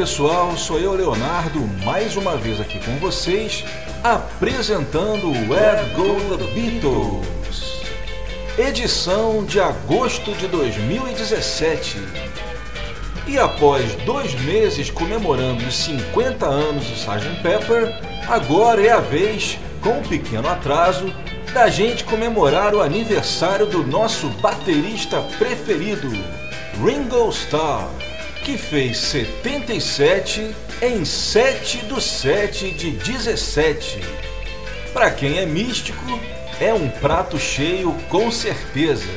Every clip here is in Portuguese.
Pessoal, sou eu Leonardo, mais uma vez aqui com vocês, apresentando Where Go the Beatles, edição de agosto de 2017. E após dois meses comemorando os 50 anos do Sgt. Pepper, agora é a vez, com um pequeno atraso, da gente comemorar o aniversário do nosso baterista preferido, Ringo Starr, que fez 77 em 7 do 7 de 17. Para quem é místico, é um prato cheio com certeza.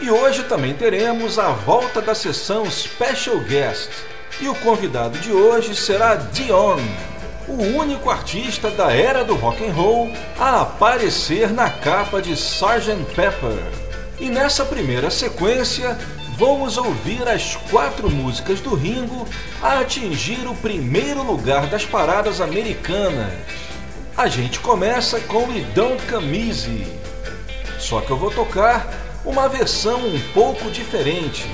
E hoje também teremos a volta da sessão Special Guest. E o convidado de hoje será Dion, o único artista da era do rock and roll a aparecer na capa de Sgt. Pepper. E nessa primeira sequência, vamos ouvir as quatro músicas do Ringo a atingir o primeiro lugar das paradas americanas. A gente começa com It Don't Easy. Só que eu vou tocar uma versão um pouco diferente.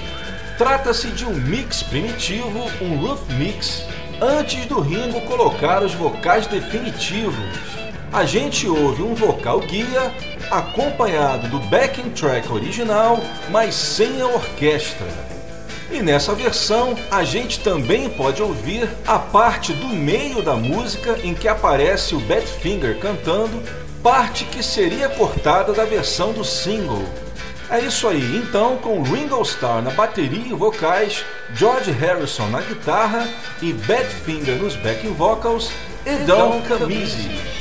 Trata-se de um mix primitivo, um roof mix, antes do Ringo colocar os vocais definitivos. A gente ouve um vocal guia acompanhado do backing track original, mas sem a orquestra. E nessa versão, a gente também pode ouvir a parte do meio da música em que aparece o Badfinger cantando, parte que seria cortada da versão do single. É isso aí, então com Ringo Starr na bateria e vocais, George Harrison na guitarra e Badfinger nos backing vocals, e Don't Come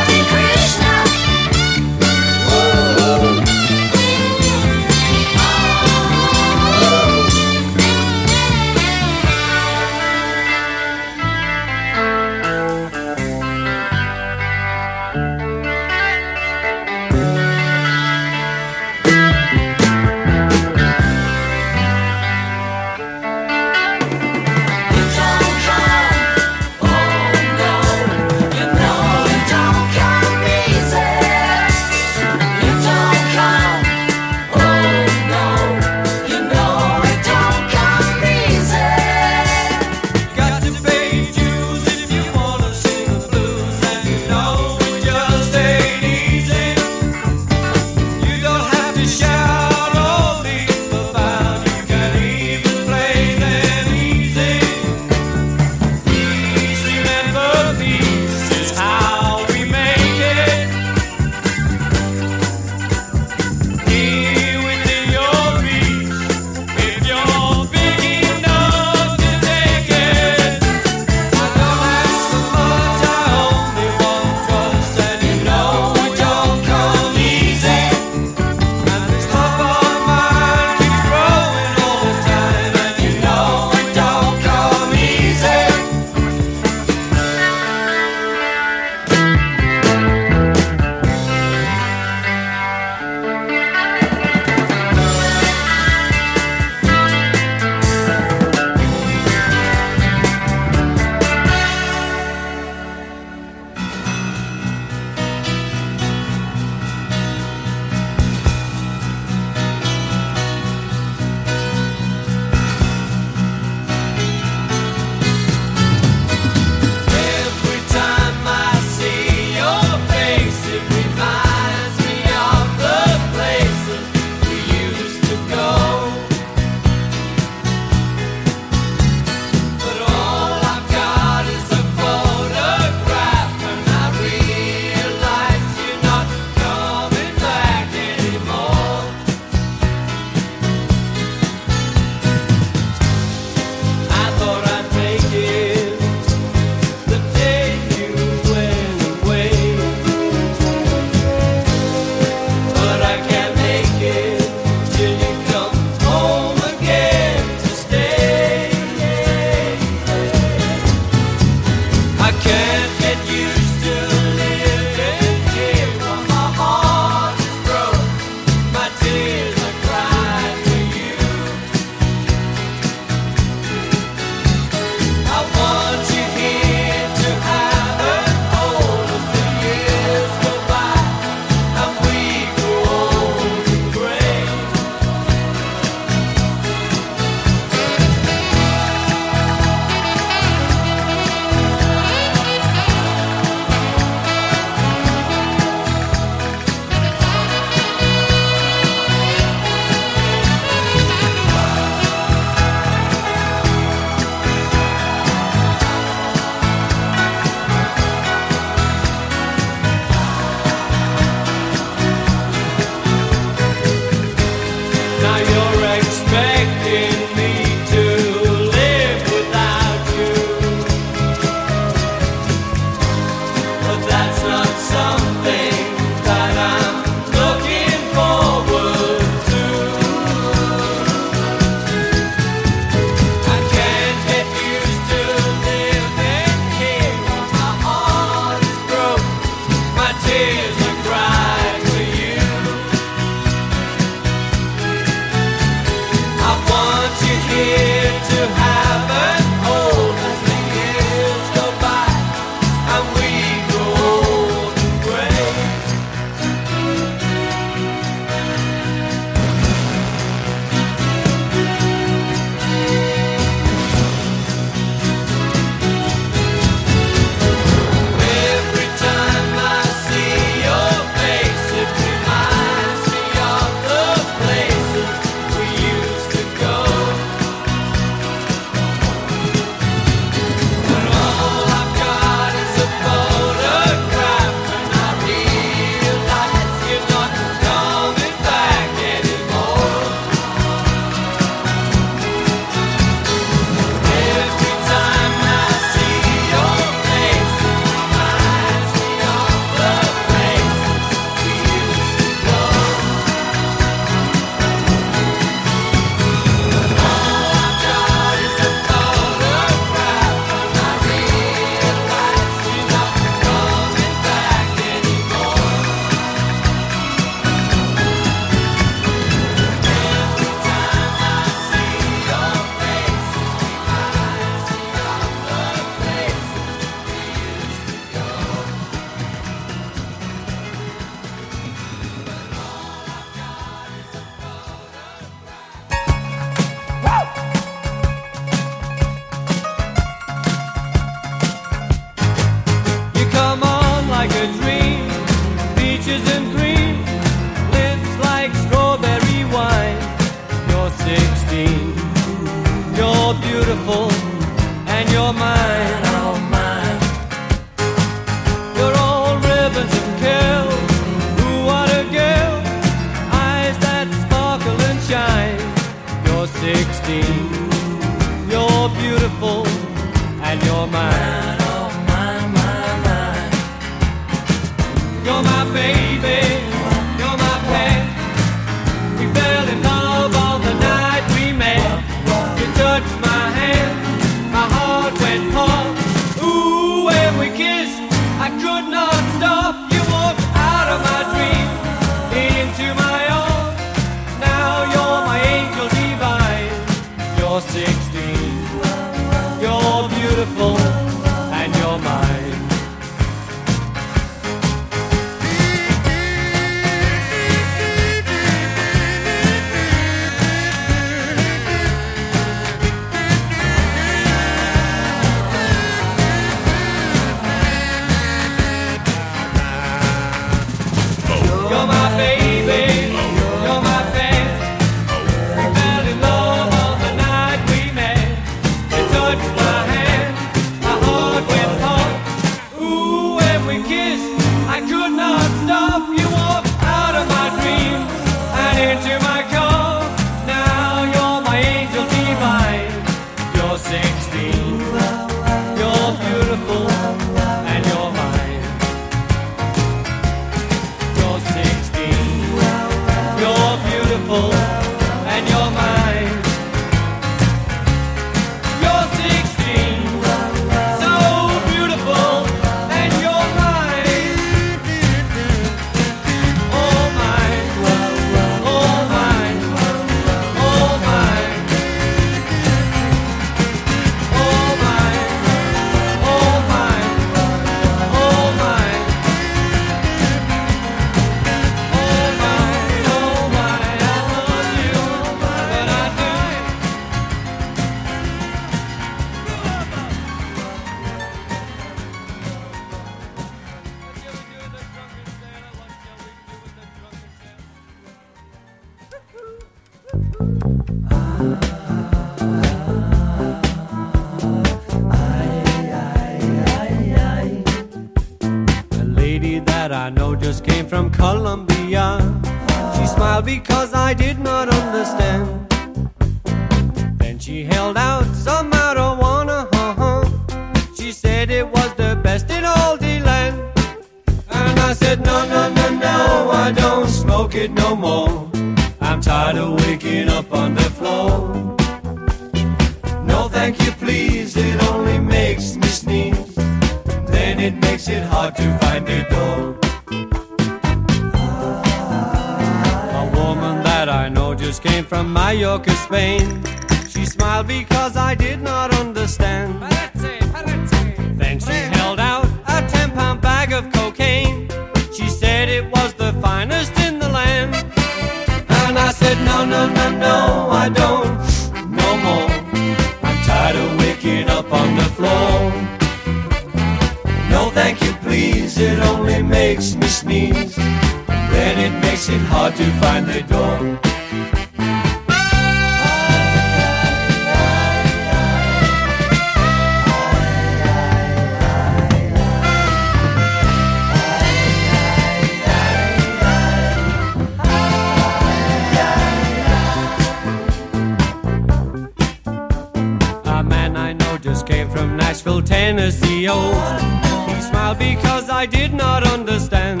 understand.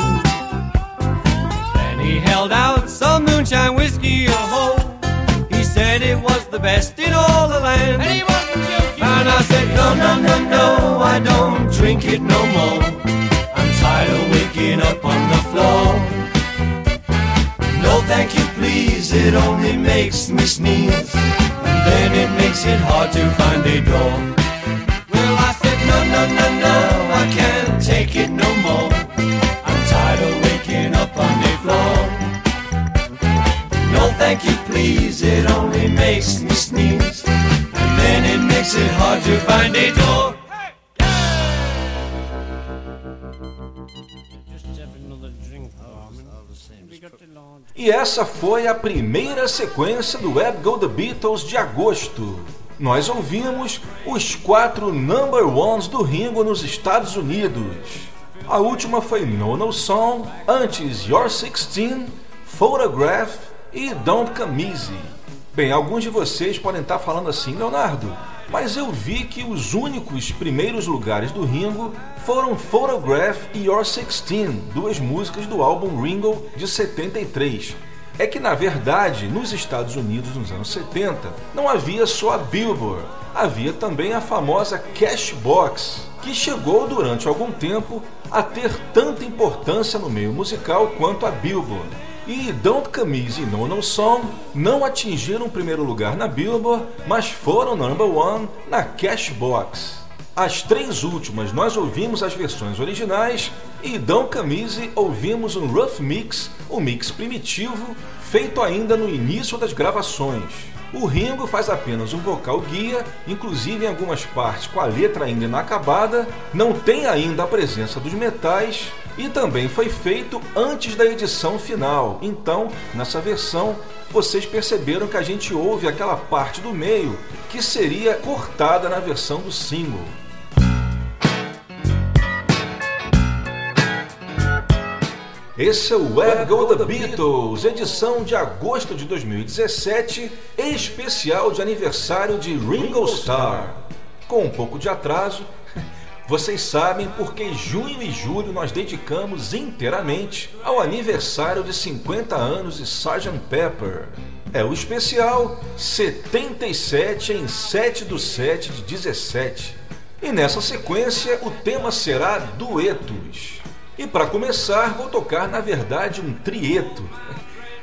Then he held out some moonshine whiskey, a hole. He said it was the best in all the land. And, and I said, No, no, no, no, I don't drink it no more. I'm tired of waking up on the floor. No, thank you, please. It only makes me sneeze. And then it makes it hard to find a door. Well, I said, no, no, no, no. I can't take it no more. floor. No thank you, please, it only makes me sneeze. And then it makes it hard to find a door. E essa foi a primeira sequência do Web Go The Beatles de agosto. Nós ouvimos os quatro number ones do Ringo nos Estados Unidos. A última foi No No Song, antes Your 16, Photograph e Don't Come Easy. Bem, alguns de vocês podem estar falando assim, Leonardo, mas eu vi que os únicos primeiros lugares do Ringo foram Photograph e Your 16, duas músicas do álbum Ringo de 73 é que, na verdade, nos Estados Unidos nos anos 70, não havia só a Billboard, havia também a famosa Cashbox, que chegou durante algum tempo a ter tanta importância no meio musical quanto a Billboard. E Don't Come Easy No No Song não atingiram o primeiro lugar na Billboard, mas foram number one na Cashbox. As três últimas nós ouvimos as versões originais e Dom Camise ouvimos um rough mix, um mix primitivo, feito ainda no início das gravações. O Ringo faz apenas um vocal guia, inclusive em algumas partes com a letra ainda inacabada, não tem ainda a presença dos metais e também foi feito antes da edição final. Então, nessa versão, vocês perceberam que a gente ouve aquela parte do meio que seria cortada na versão do single. Esse é o Web Go The Beatles, edição de agosto de 2017, especial de aniversário de Ringo Starr. Com um pouco de atraso, vocês sabem porque junho e julho nós dedicamos inteiramente ao aniversário de 50 anos de Sgt. Pepper. É o especial 77 em 7 do 7 de 17. E nessa sequência o tema será duetos. E para começar, vou tocar na verdade um trieto,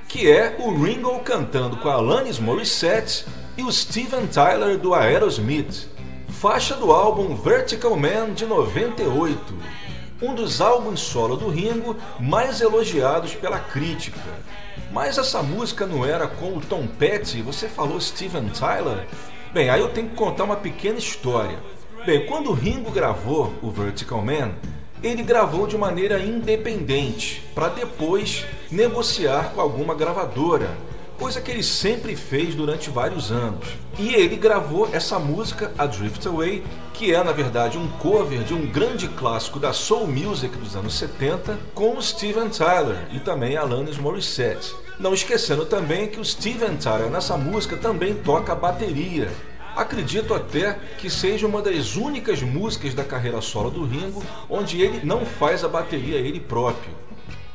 que é o Ringo cantando com a Alanis Morissette e o Steven Tyler do Aerosmith, faixa do álbum Vertical Man de 98, um dos álbuns solo do Ringo mais elogiados pela crítica. Mas essa música não era com o Tom Petty, você falou Steven Tyler? Bem, aí eu tenho que contar uma pequena história. Bem, quando o Ringo gravou o Vertical Man, ele gravou de maneira independente, para depois negociar com alguma gravadora, coisa que ele sempre fez durante vários anos. E ele gravou essa música, A Drift Away, que é na verdade um cover de um grande clássico da soul music dos anos 70, com Steven Tyler e também Alanis Morissette. Não esquecendo também que o Steven Tyler nessa música também toca bateria, Acredito até que seja uma das únicas músicas da carreira solo do Ringo onde ele não faz a bateria ele próprio.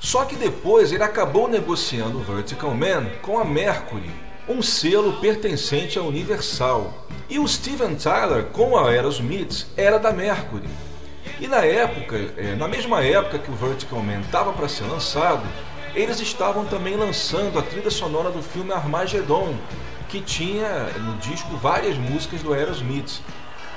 Só que depois ele acabou negociando Vertical Man com a Mercury, um selo pertencente à Universal. E o Steven Tyler com a Aerosmith era da Mercury. E na época, é, na mesma época que o Vertical Man estava para ser lançado, eles estavam também lançando a trilha sonora do filme Armageddon, que tinha no disco várias músicas do Aerosmith.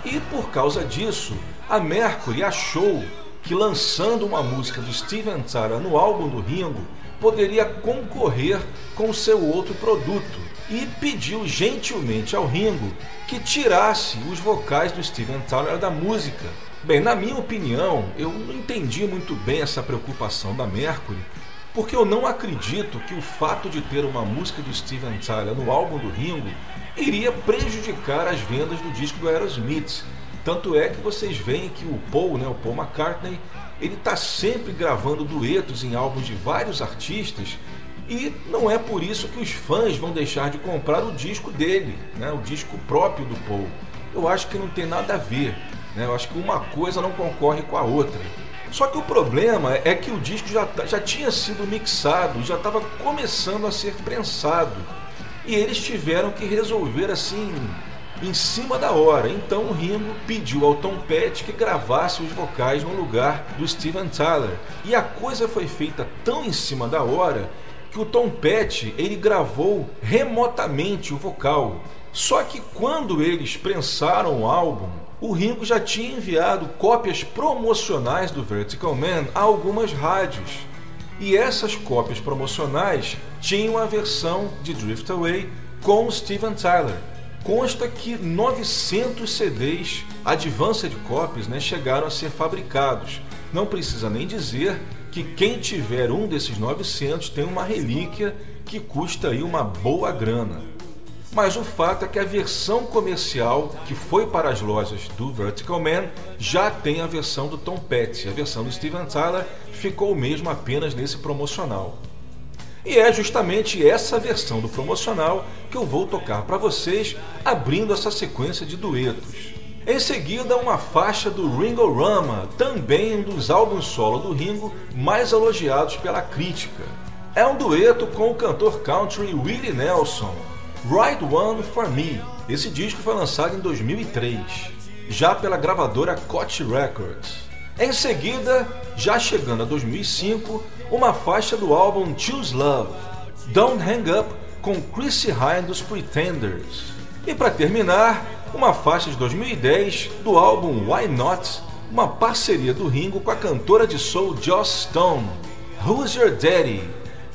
E por causa disso, a Mercury achou que lançando uma música do Steven Tyler no álbum do Ringo poderia concorrer com seu outro produto e pediu gentilmente ao Ringo que tirasse os vocais do Steven Tyler da música. Bem, na minha opinião, eu não entendi muito bem essa preocupação da Mercury, porque eu não acredito que o fato de ter uma música do Steven Tyler no álbum do Ringo iria prejudicar as vendas do disco do Aerosmith. Tanto é que vocês veem que o Paul, né, o Paul McCartney, ele está sempre gravando duetos em álbuns de vários artistas e não é por isso que os fãs vão deixar de comprar o disco dele, né, o disco próprio do Paul. Eu acho que não tem nada a ver. Né, eu acho que uma coisa não concorre com a outra. Só que o problema é que o disco já, tá, já tinha sido mixado, já estava começando a ser prensado. E eles tiveram que resolver assim, em cima da hora. Então o Ringo pediu ao Tom Petty que gravasse os vocais no lugar do Steven Tyler. E a coisa foi feita tão em cima da hora que o Tom Petty ele gravou remotamente o vocal. Só que quando eles prensaram o álbum, o Ringo já tinha enviado cópias promocionais do Vertical Man a algumas rádios. E essas cópias promocionais tinham a versão de Drift Away com Steven Tyler. Consta que 900 CDs Advanced Copies né, chegaram a ser fabricados. Não precisa nem dizer que quem tiver um desses 900 tem uma relíquia que custa aí uma boa grana. Mas o fato é que a versão comercial que foi para as lojas do Vertical Man já tem a versão do Tom Petty. A versão do Steven Tyler ficou mesmo apenas nesse promocional. E é justamente essa versão do promocional que eu vou tocar para vocês, abrindo essa sequência de duetos. Em seguida, uma faixa do Ringo Rama, também um dos álbuns solo do Ringo mais elogiados pela crítica. É um dueto com o cantor country Willie Nelson, Right One for Me. Esse disco foi lançado em 2003, já pela gravadora Koch Records. Em seguida, já chegando a 2005, uma faixa do álbum Choose Love, Don't Hang Up com Chrissy Hine dos Pretenders. E para terminar, uma faixa de 2010 do álbum Why Not, uma parceria do Ringo com a cantora de soul Joss Stone, Who's Your Daddy,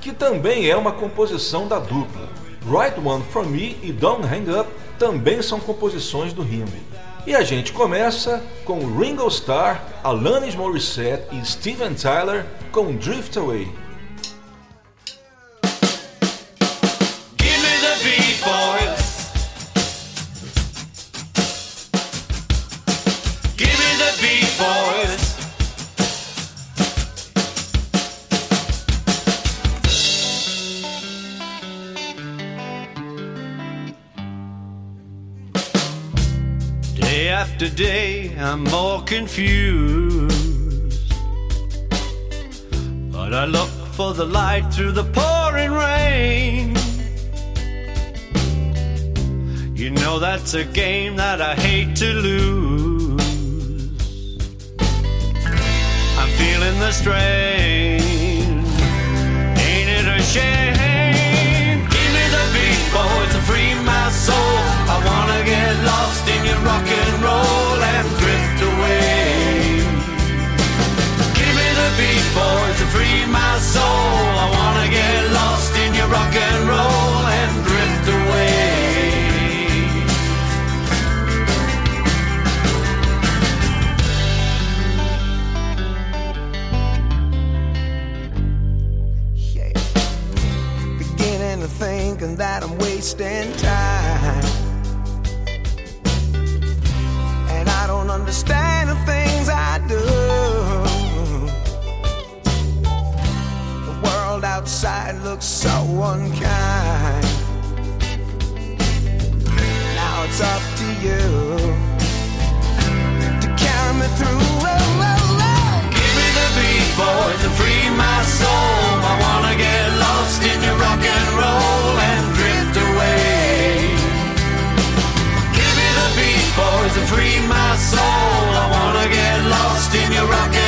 que também é uma composição da dupla. Right One For Me e Don't Hang Up também são composições do Ringo. E a gente começa com Ringo Starr, Alanis Morissette e Steven Tyler com Drift Away. Give after day, I'm more confused. But I look for the light through the pouring rain. You know that's a game that I hate to lose. I'm feeling the strain. Ain't it a shame? Give me the beat, boys, soul. I wanna get lost in your rock and roll and drift away. Give me the beat, boys, and free my soul. I wanna get lost in your rock and roll to thinking that I'm wasting time. And I don't understand the things I do. The world outside looks so unkind. Now it's up to you to carry me through. Oh, oh, boys, and free my soul. I wanna get lost in free my soul. I wanna get lost in your rock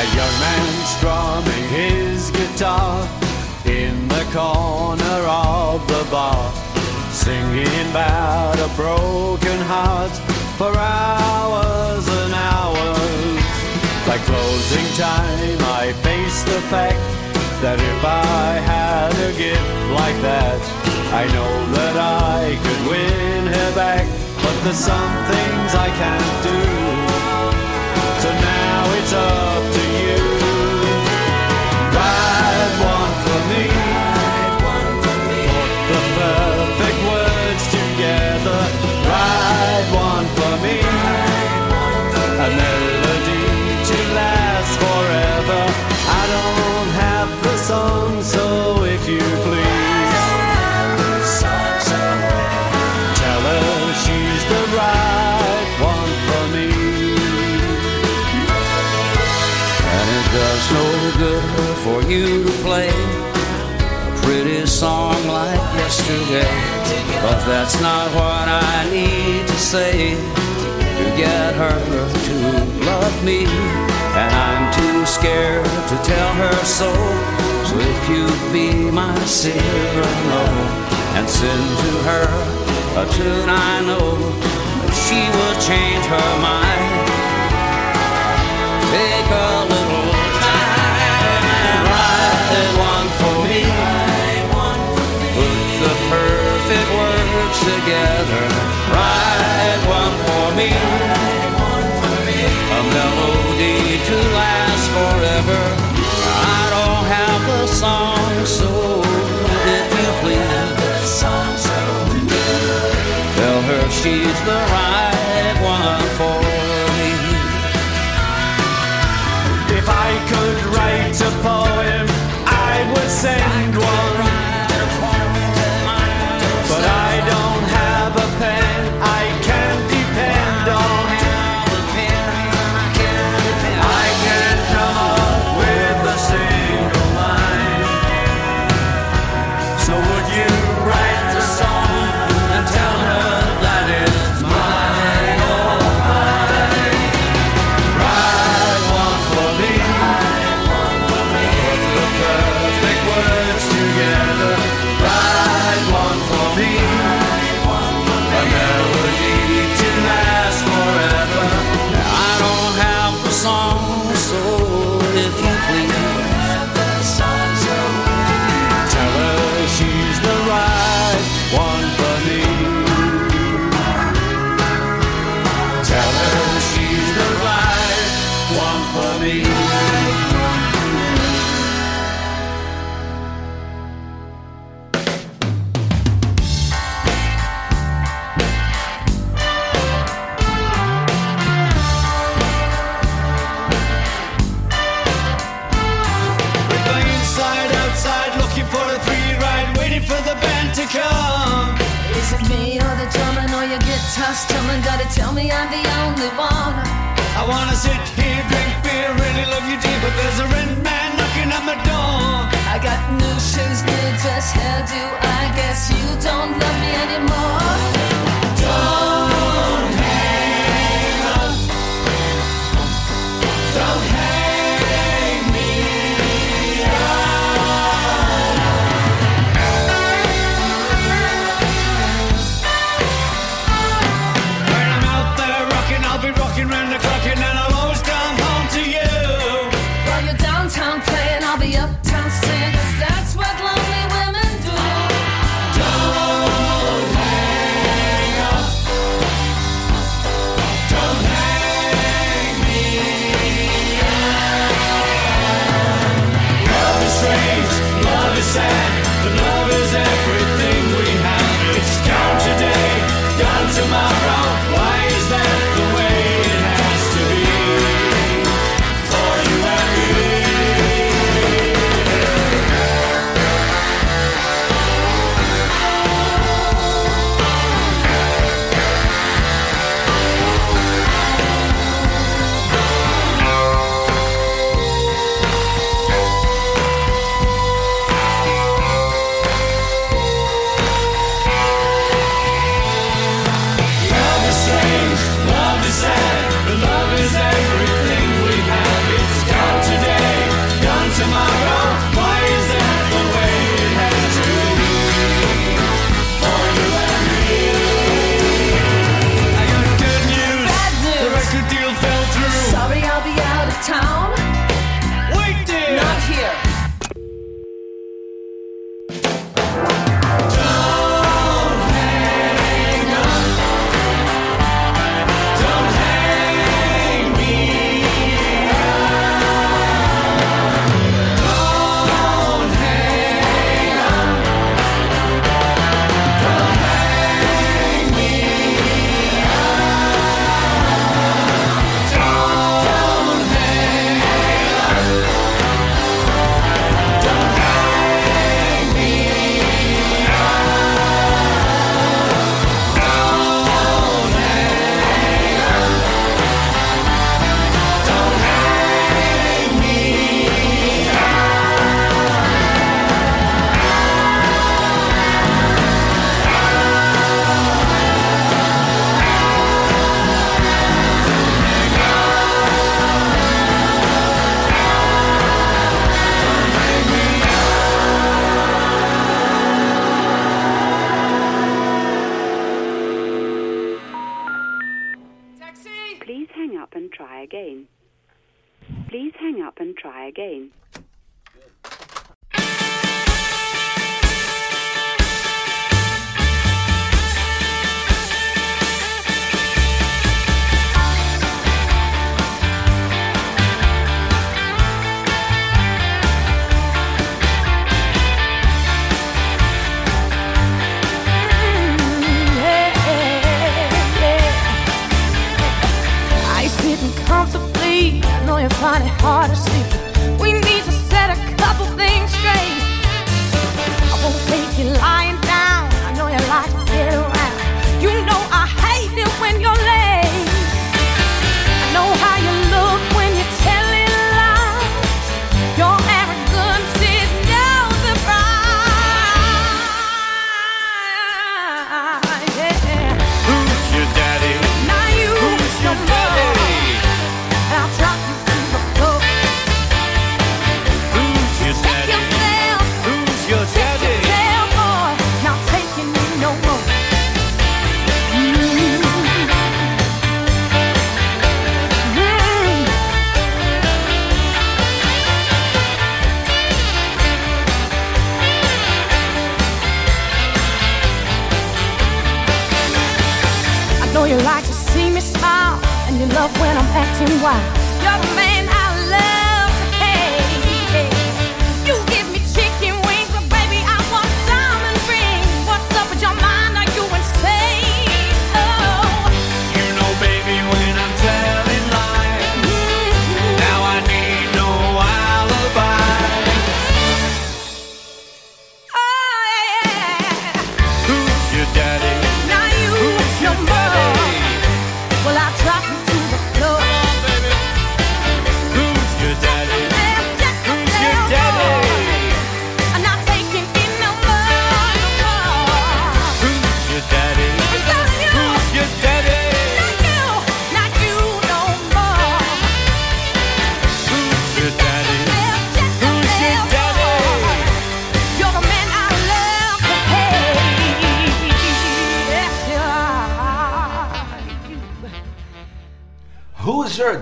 A young man strumming his guitar in the corner of the bar, singing about a broken heart for hours and hours. By closing time, I face the fact that if I had a gift like that, I know that I could win her back. But there's some things I can't do. So now it's up you to play a pretty song like yesterday. But that's not what I need to say to get her to love me. And I'm too scared to tell her so. So if you'd be my Cyrano and send to her a tune I know that she will change her mind. Take a little together. Write one for me. A melody to last forever. I don't have the song, so if you please, tell her she's the right one for me. If I could write a poem, I would send one.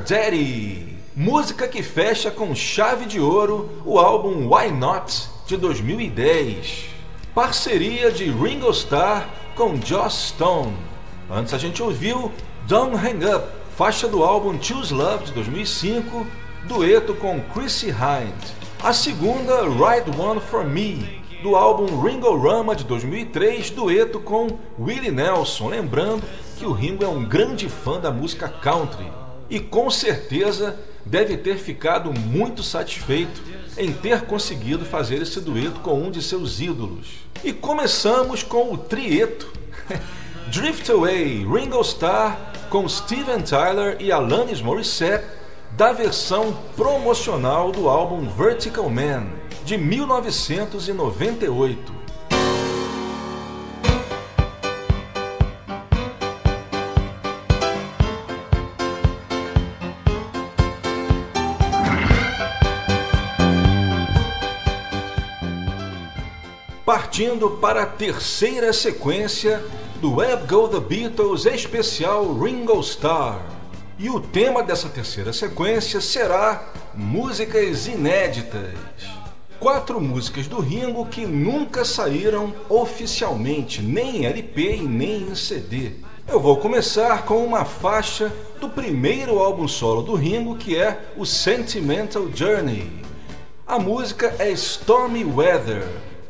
Daddy? Música que fecha com chave de ouro o álbum Why Not de 2010. Parceria de Ringo Starr com Joss Stone. Antes a gente ouviu Don't Hang Up, faixa do álbum Choose Love de 2005, dueto com Chrissy Hind. A segunda, Ride One For Me, do álbum Ringo Rama de 2003, dueto com Willie Nelson. Lembrando que o Ringo é um grande fã da música country e com certeza deve ter ficado muito satisfeito em ter conseguido fazer esse dueto com um de seus ídolos. E começamos com o trieto Drift Away, Ringo Starr com Steven Tyler e Alanis Morissette da versão promocional do álbum Vertical Man de 1998. Partindo para a terceira sequência do Web Go The Beatles especial Ringo Starr. E o tema dessa terceira sequência será músicas inéditas. Quatro músicas do Ringo que nunca saíram oficialmente, nem em LP e nem em CD. Eu vou começar com uma faixa do primeiro álbum solo do Ringo, que é o Sentimental Journey. A música é Stormy Weather,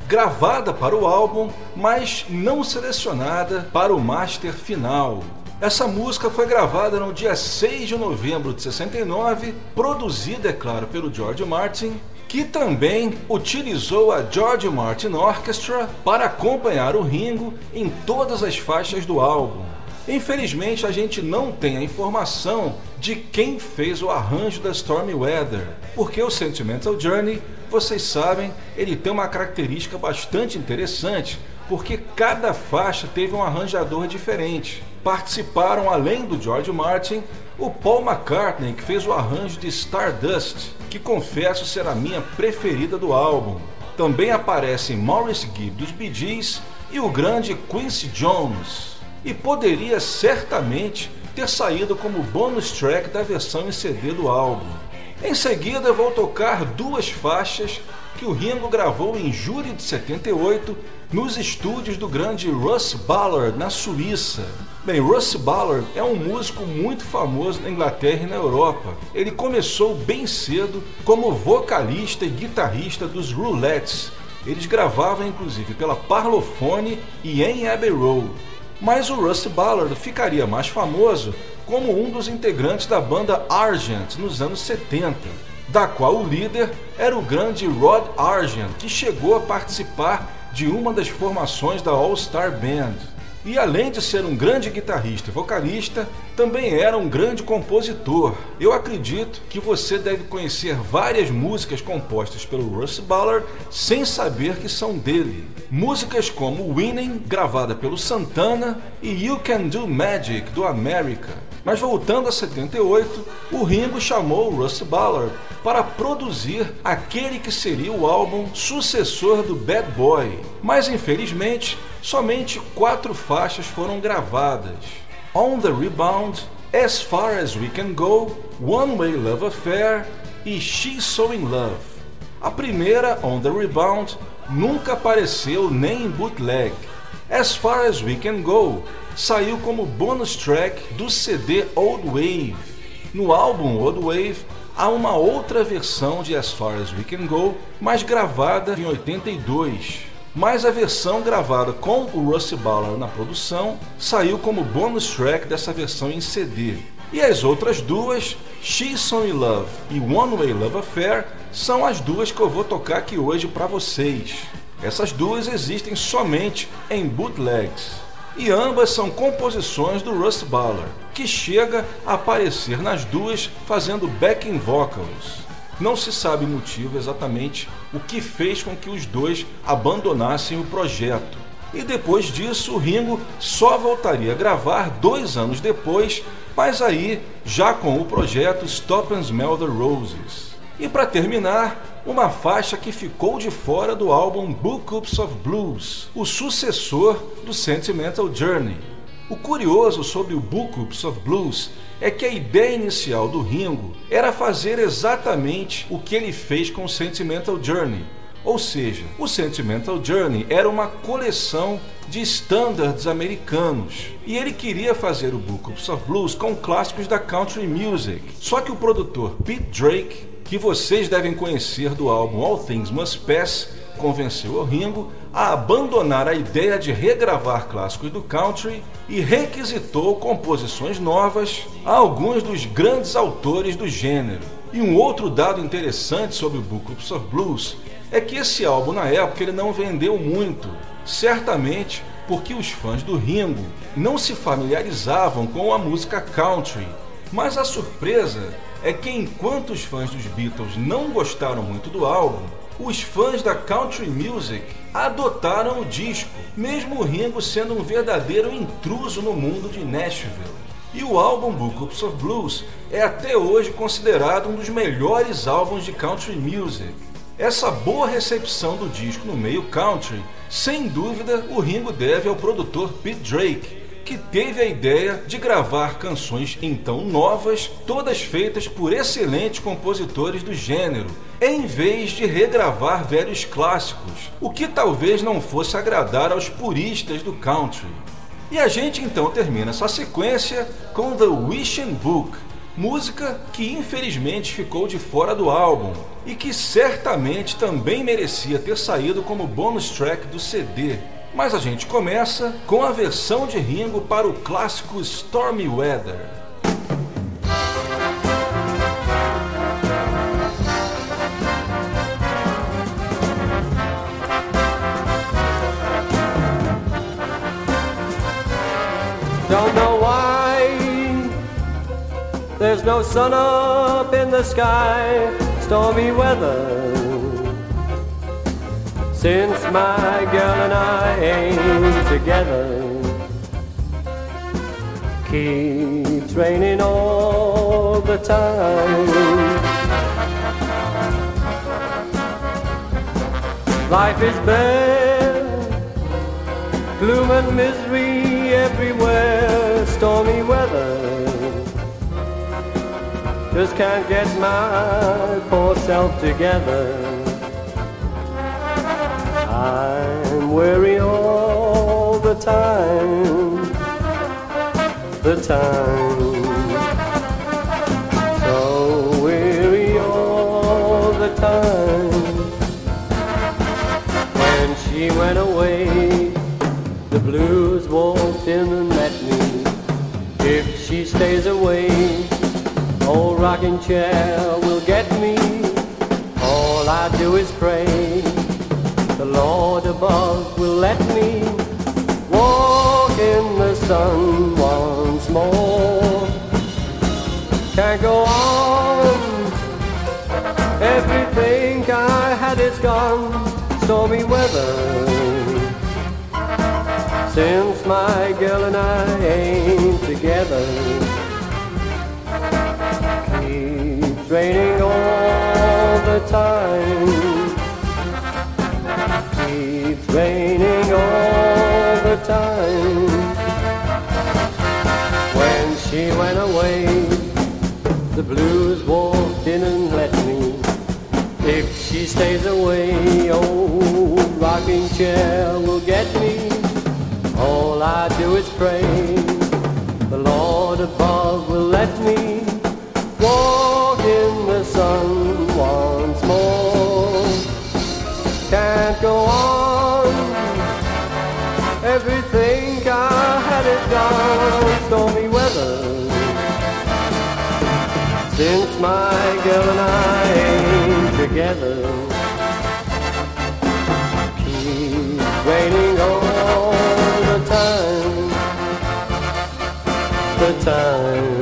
gravada para o álbum, mas não selecionada para o master final. Essa música foi gravada no dia 6 de novembro de 69, produzida, é claro, pelo George Martin, que também utilizou a George Martin Orchestra para acompanhar o Ringo em todas as faixas do álbum. Infelizmente, a gente não tem a informação de quem fez o arranjo da Stormy Weather, porque o Sentimental Journey, vocês sabem, ele tem uma característica bastante interessante, porque cada faixa teve um arranjador diferente. Participaram, além do George Martin, o Paul McCartney, que fez o arranjo de Stardust, que confesso ser a minha preferida do álbum. Também aparecem Maurice Gibb dos Bee Gees e o grande Quincy Jones e poderia certamente ter saído como bônus track da versão em CD do álbum. Em seguida, vou tocar duas faixas que o Ringo gravou em julho de 78 nos estúdios do grande Russ Ballard, na Suíça. Bem, Russ Ballard é um músico muito famoso na Inglaterra e na Europa. Ele começou bem cedo como vocalista e guitarrista dos Roulettes. Eles gravavam inclusive pela Parlophone e em Abbey Road. Mas o Russ Ballard ficaria mais famoso como um dos integrantes da banda Argent nos anos 70 da qual o líder era o grande Rod Argent, que chegou a participar de uma das formações da All Star Band. E além de ser um grande guitarrista e vocalista, também era um grande compositor. Eu acredito que você deve conhecer várias músicas compostas pelo Russ Ballard sem saber que são dele. Músicas como Winning, gravada pelo Santana, e You Can Do Magic, do America. Mas voltando a 78, o Ringo chamou Russ Ballard para produzir aquele que seria o álbum sucessor do Bad Boy. Mas infelizmente, somente quatro faixas foram gravadas: On the Rebound, As Far as We Can Go, One Way Love Affair e She's So in Love. A primeira, On the Rebound, nunca apareceu nem em bootleg. As Far as We Can Go saiu como bonus track do CD Old Wave. No álbum Old Wave há uma outra versão de As Far as We Can Go, mas gravada em 82. Mas a versão gravada com o Rusty Ballard na produção saiu como bonus track dessa versão em CD. E as outras duas, She's So In Love e One Way Love Affair, são as duas que eu vou tocar aqui hoje para vocês. Essas duas existem somente em bootlegs e ambas são composições do Russ Ballard, que chega a aparecer nas duas fazendo backing vocals. Não se sabe o motivo exatamente o que fez com que os dois abandonassem o projeto. E depois disso, o Ringo só voltaria a gravar dois anos depois, mas aí já com o projeto Stop and Smell the Roses. E para terminar, uma faixa que ficou de fora do álbum Bookups of Blues, o sucessor do Sentimental Journey. O curioso sobre o Bookups of Blues é que a ideia inicial do Ringo era fazer exatamente o que ele fez com o Sentimental Journey. Ou seja, o Sentimental Journey era uma coleção de standards americanos e ele queria fazer o Bookups of Blues com clássicos da country music. Só que o produtor Pete Drake que vocês devem conhecer do álbum All Things Must Pass, convenceu o Ringo a abandonar a ideia de regravar clássicos do country e requisitou composições novas a alguns dos grandes autores do gênero. E um outro dado interessante sobre o Book of Blues é que esse álbum na época ele não vendeu muito, certamente porque os fãs do Ringo não se familiarizavam com a música country. Mas a surpresa é que enquanto os fãs dos Beatles não gostaram muito do álbum, os fãs da country music adotaram o disco, mesmo o Ringo sendo um verdadeiro intruso no mundo de Nashville. E o álbum Books of Blues é até hoje considerado um dos melhores álbuns de country music. Essa boa recepção do disco no meio country, sem dúvida, o Ringo deve ao produtor Pete Drake, que teve a ideia de gravar canções então novas, todas feitas por excelentes compositores do gênero, em vez de regravar velhos clássicos, o que talvez não fosse agradar aos puristas do country. E a gente então termina essa sequência com The Wishing Book, música que infelizmente ficou de fora do álbum e que certamente também merecia ter saído como bonus track do CD. Mas a gente começa com a versão de Ringo para o clássico Stormy Weather. Don't know why there's no sun up in the sky, stormy weather since my girl and I ain't together. Keeps raining all the time. Life is bare, gloom and misery everywhere, stormy weather. just can't get my poor self together. I'm weary all the time, the time. So weary all the time. When she went away, the blues walked in and met me. If she stays away, old rocking chair will get me. All I do is pray the Lord above will let me walk in the sun once more. Can't go on. Everything I had is gone. Stormy weather. Since my girl and I ain't together. Keeps raining all the time raining all the time. When she went away, the blues walked in and let me. If she stays away, old rocking chair will get me. All I do is pray, the Lord above will let me my girl and I ain't together. Keeps raining all the time. The time.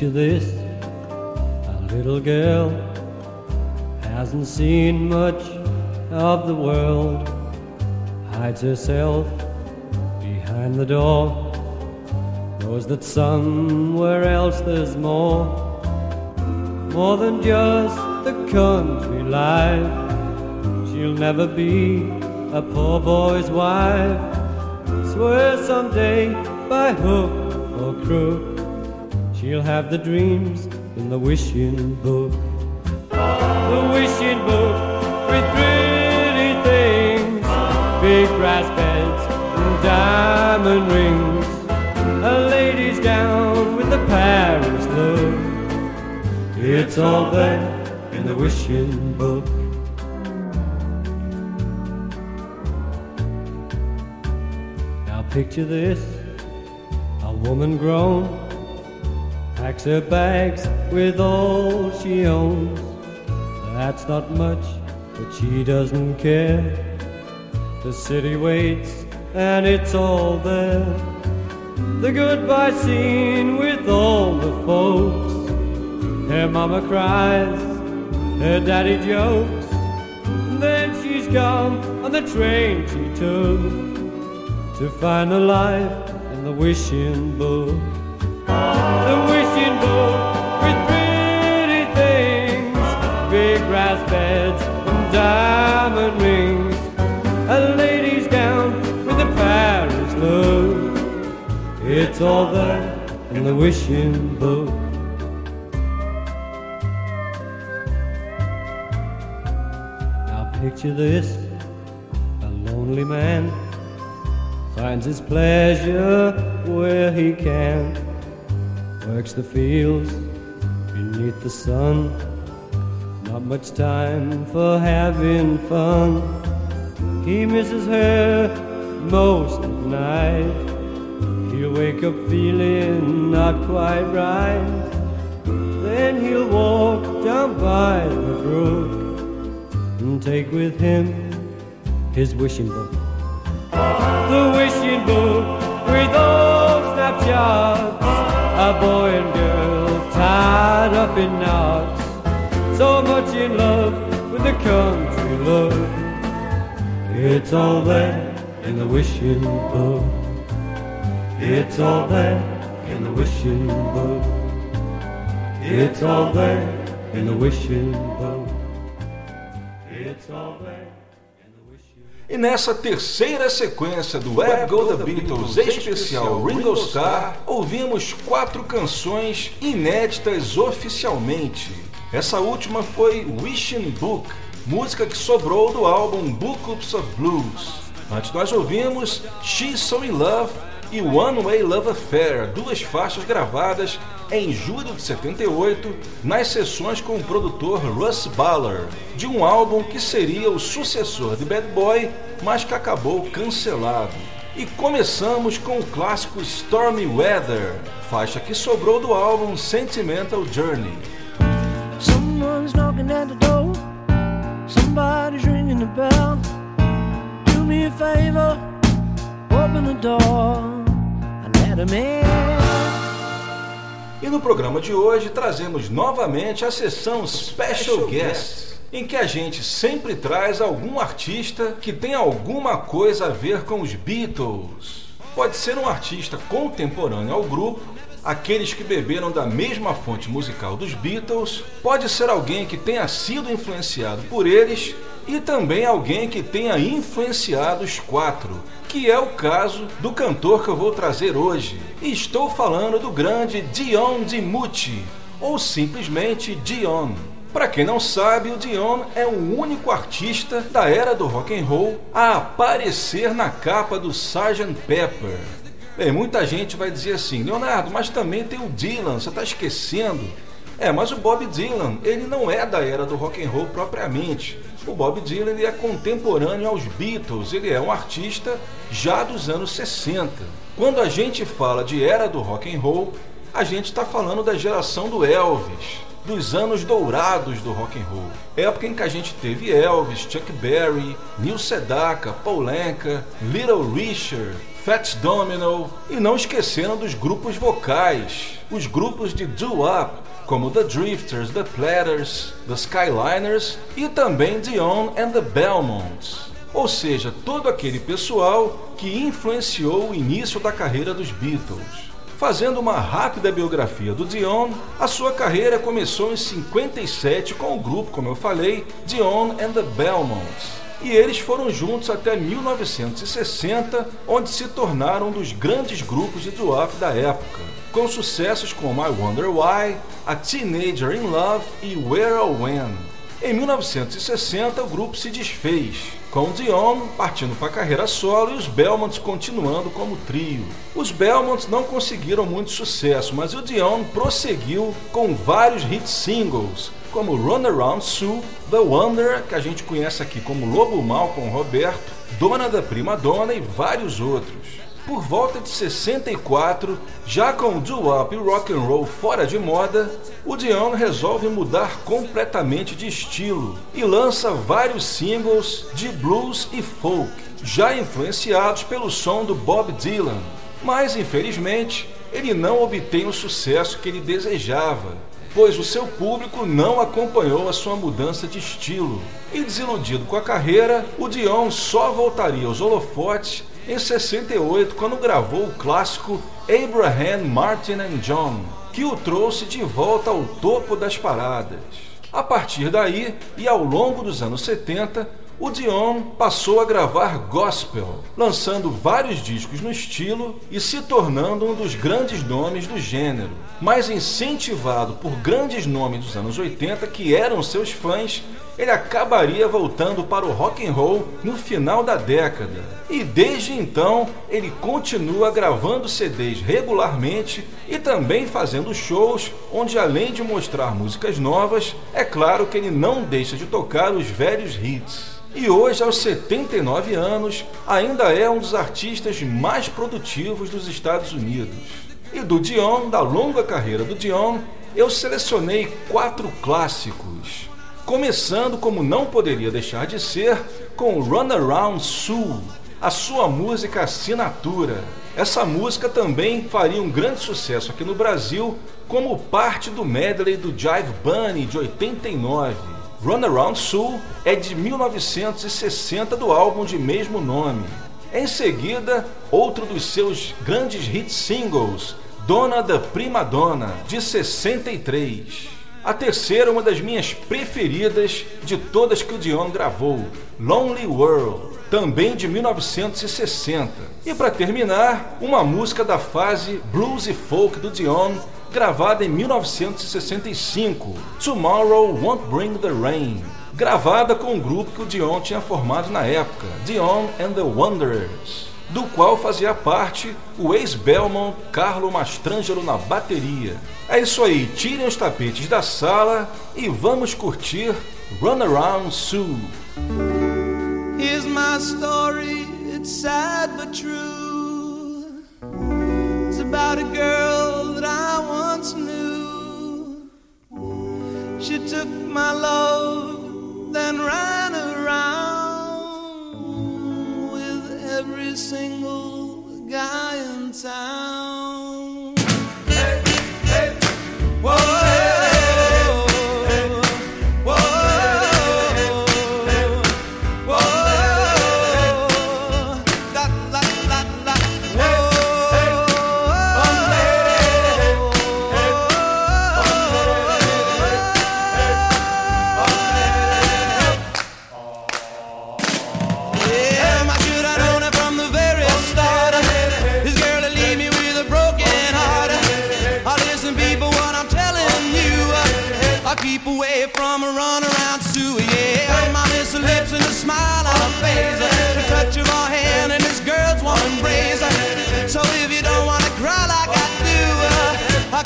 Picture this a little girl hasn't seen much of the world, hides herself behind the door, knows that somewhere else there's more, more than just the country life. She'll never be a poor boy's wife. Swear someday by hook or crook She'll have the dreams in the wishing book. The wishing book with pretty things, big brass beds and diamond rings. A lady's gown with the Paris look. It's all there in the wishing book. Now picture this a woman grown packs her bags with all she owns. That's not much, but she doesn't care. The city waits, and it's all there. The goodbye scene with all the folks. Her mama cries, her daddy jokes. Then she's gone on the train she took to find a life in the wishing book. The big brass beds and diamond rings. A lady's gown with a Paris look. It's all there in the wishing book. Now picture this a lonely man finds his pleasure where he can, works the fields beneath the sun. Not much time for having fun. He misses her most at night. He'll wake up feeling not quite right. Then he'll walk down by the brook and take with him his wishing book. The wishing book with old snapshots, a boy and girl tied up in knots. So much in love with the country love. It's all there in the wishing book. It's all there in the wishing book. It's all there in the wishing book. It's all there. in the wishing E nessa terceira sequência do Web Go The Beatles especial Ringo Starr, ouvimos quatro canções inéditas oficialmente. Essa última foi Wishing Book, música que sobrou do álbum Books of Blues. Antes nós ouvimos She's So In Love e One Way Love Affair, duas faixas gravadas em julho de 78 nas sessões com o produtor Russ Baller, de um álbum que seria o sucessor de Bad Boy, mas que acabou cancelado. E começamos com o clássico Stormy Weather, faixa que sobrou do álbum Sentimental Journey. Knocking at the door. Somebody's ringing the bell. Do me a favor, open the door and let him in. E no programa de hoje trazemos novamente a sessão Special Guest, em que a gente sempre traz algum artista que tem alguma coisa a ver com os Beatles. Pode ser um artista contemporâneo ao grupo, aqueles que beberam da mesma fonte musical dos Beatles, pode ser alguém que tenha sido influenciado por eles e também alguém que tenha influenciado os quatro, que é o caso do cantor que eu vou trazer hoje. Estou falando do grande Dion DiMucci, ou simplesmente Dion. Para quem não sabe, o Dion é o único artista da era do rock and roll a aparecer na capa do Sgt. Pepper. Bem, muita gente vai dizer assim, Leonardo, mas também tem o Dylan, você está esquecendo. É, mas o Bob Dylan, ele não é da era do rock and roll propriamente. O Bob Dylan ele é contemporâneo aos Beatles, ele é um artista já dos anos 60. Quando a gente fala de era do rock and roll, a gente está falando da geração do Elvis, dos anos dourados do rock and roll. Época em que a gente teve Elvis, Chuck Berry, Neil Sedaka, Paul Anka, Little Richard, Fats Domino e não esquecendo dos grupos vocais, os grupos de doo-wop, como The Drifters, The Platters, The Skyliners e também Dion and the Belmonts. Ou seja, todo aquele pessoal que influenciou o início da carreira dos Beatles. Fazendo uma rápida biografia do Dion, a sua carreira começou em 57 com o grupo, como eu falei, Dion and the Belmonts. E eles foram juntos até 1960, onde se tornaram um dos grandes grupos de doo-wop da época, com sucessos como I Wonder Why, A Teenager in Love e Where or When. Em 1960, o grupo se desfez, com Dion partindo para a carreira solo e os Belmonts continuando como trio. Os Belmonts não conseguiram muito sucesso, mas o Dion prosseguiu com vários hit singles, como Run Around Sue, The Wonder, que a gente conhece aqui como Lobo Mal com Roberto, Dona da Prima Dona e vários outros. Por volta de 64, já com doo-wop e rock and roll fora de moda, o Dion resolve mudar completamente de estilo e lança vários singles de blues e folk, já influenciados pelo som do Bob Dylan. Mas infelizmente, ele não obtém o sucesso que ele desejava, pois o seu público não acompanhou a sua mudança de estilo. E desiludido com a carreira, o Dion só voltaria aos holofotes em 68, quando gravou o clássico Abraham Martin and John, que o trouxe de volta ao topo das paradas. A partir daí, e ao longo dos anos 70, o Dion passou a gravar gospel, lançando vários discos no estilo e se tornando um dos grandes nomes do gênero. Mas incentivado por grandes nomes dos anos 80 que eram seus fãs, ele acabaria voltando para o rock and roll no final da década. E desde então, ele continua gravando CDs regularmente e também fazendo shows onde além de mostrar músicas novas, é claro que ele não deixa de tocar os velhos hits. E hoje, aos 79 anos, ainda é um dos artistas mais produtivos dos Estados Unidos. E do Dion, da longa carreira do Dion, eu selecionei quatro clássicos. Começando, como não poderia deixar de ser, com Runaround Sue, a sua música assinatura. Essa música também faria um grande sucesso aqui no Brasil, como parte do medley do Jive Bunny de 89. Runaround Sue é de 1960 do álbum de mesmo nome. Em seguida, outro dos seus grandes hit singles, Dona da Prima Donna, de 63. A terceira, uma das minhas preferidas de todas que o Dion gravou, Lonely World, também de 1960. E para terminar, uma música da fase blues e folk do Dion, gravada em 1965, Tomorrow Won't Bring the Rain, gravada com um grupo que o Dion tinha formado na época, Dion and the Wanderers, do qual fazia parte o ex-Belmont Carlo Mastrangelo na bateria. É isso aí, tirem os tapetes da sala e vamos curtir Runaround Sue. Here's my story, it's sad but true. About a girl that I once knew. She took my love, then ran around with every single guy in town.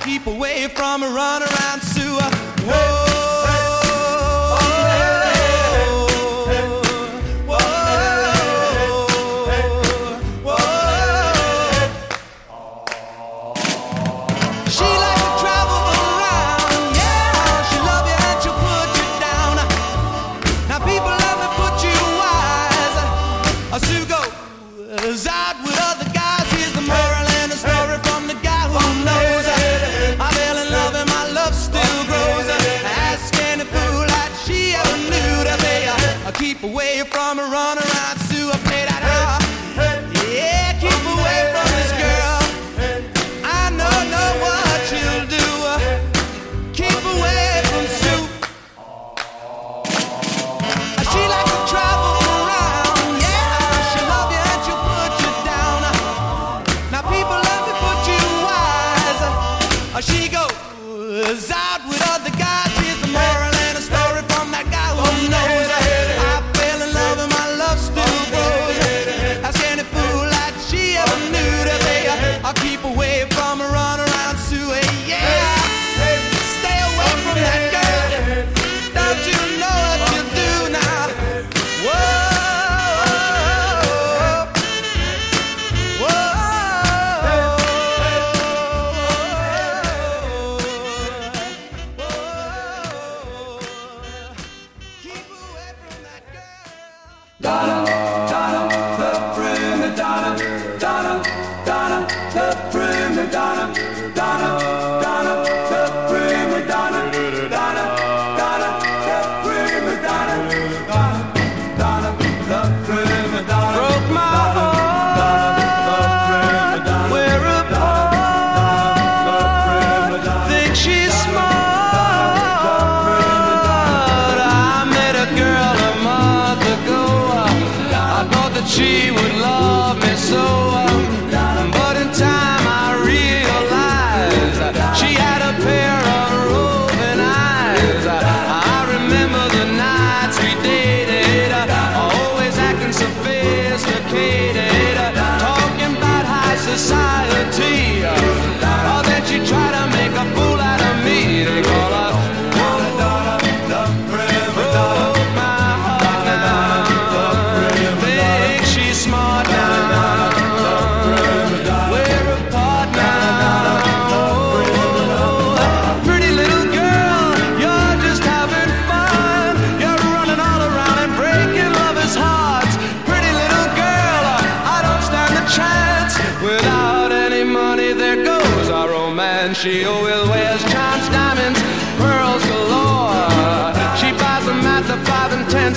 Keep away from a run around Sue. Whoa. Away from a run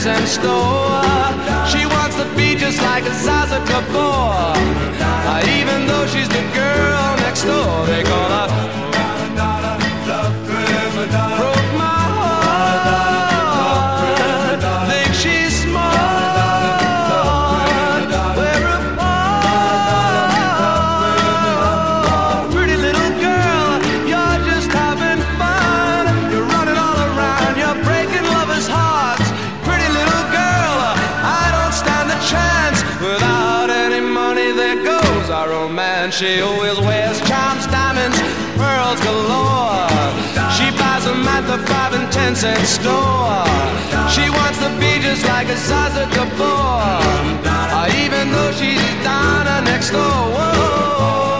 and store. She wants to be just like a Zaza Gabor. She always wears charms, diamonds, pearls galore. She buys them at the five and ten cent store. She wants to be just like a Zaza Gabor. Even though she's Donna next door. Whoa.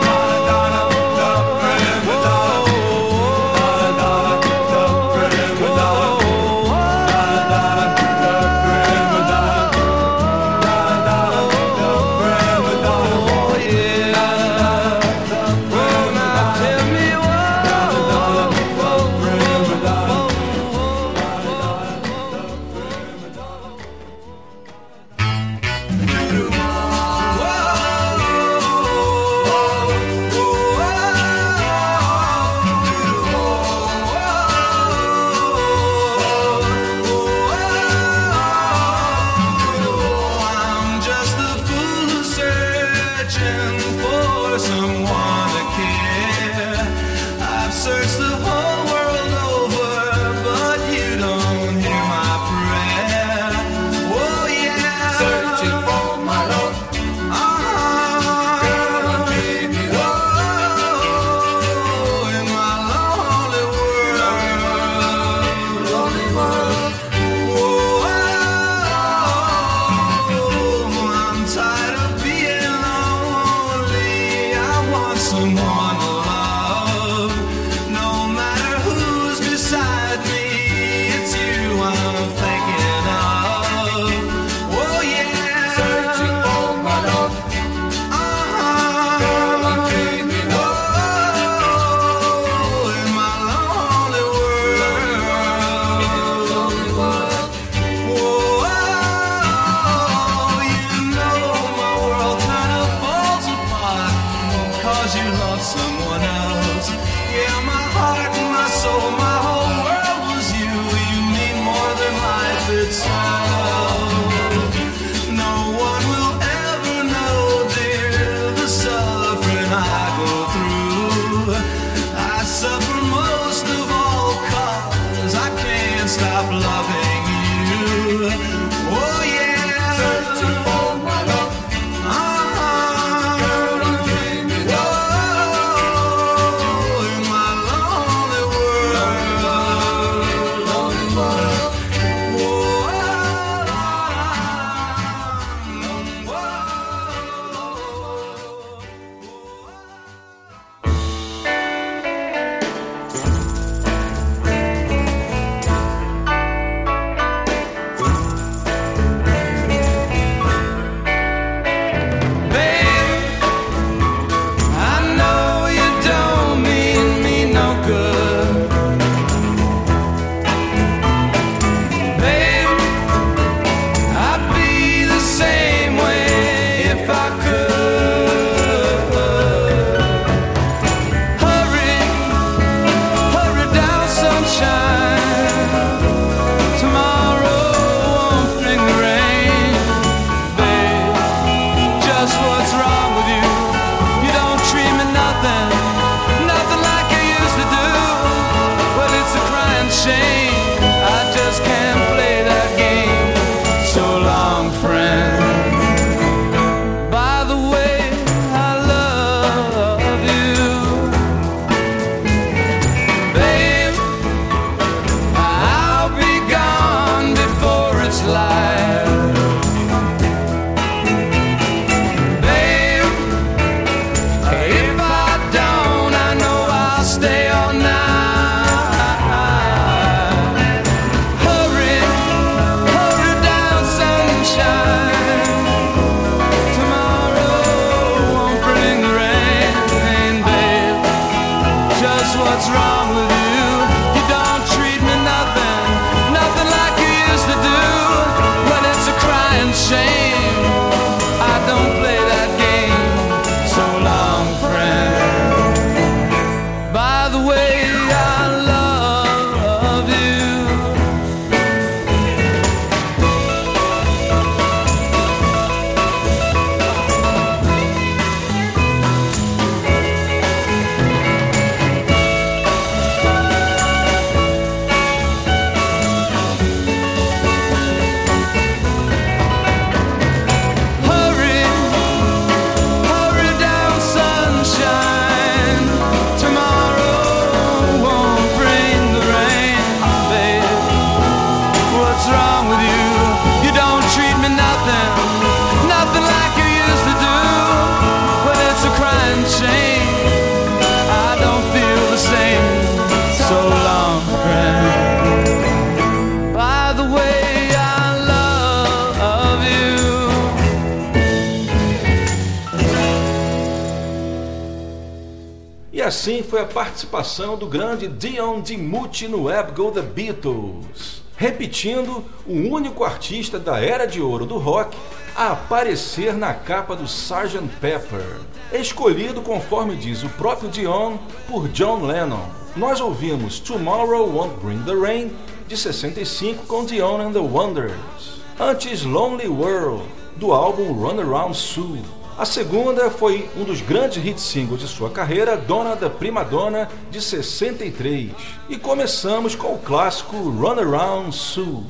Assim foi a participação do grande Dion DiMucci no Web Go The Beatles, repetindo o único artista da era de ouro do rock a aparecer na capa do Sgt. Pepper, escolhido conforme diz o próprio Dion por John Lennon. Nós ouvimos Tomorrow Won't Bring the Rain de 65 com Dion and the Wonders, antes Lonely World do álbum Run Around Sue. A segunda foi um dos grandes hit singles de sua carreira, Dona da Prima Donna, de 63. E começamos com o clássico Run Around Sue.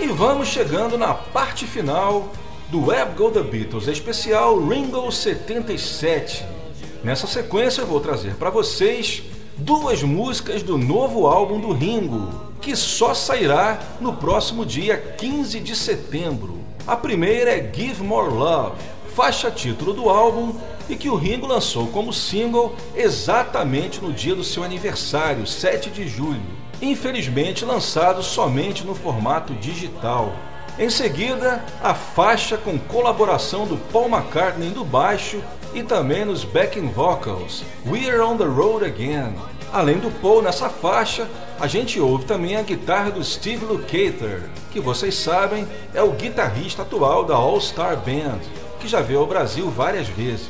E vamos chegando na parte final do Web Go The Beatles especial Ringo 77. Nessa sequência eu vou trazer para vocês duas músicas do novo álbum do Ringo, que só sairá no próximo dia 15 de setembro. A primeira é Give More Love, faixa título do álbum e que o Ringo lançou como single exatamente no dia do seu aniversário, 7 de julho. Infelizmente lançado somente no formato digital. Em seguida, a faixa com colaboração do Paul McCartney do baixo e também nos backing vocals, We're on the Road Again. Além do Paul nessa faixa, a gente ouve também a guitarra do Steve Lukather, que vocês sabem é o guitarrista atual da All Star Band, que já veio ao Brasil várias vezes.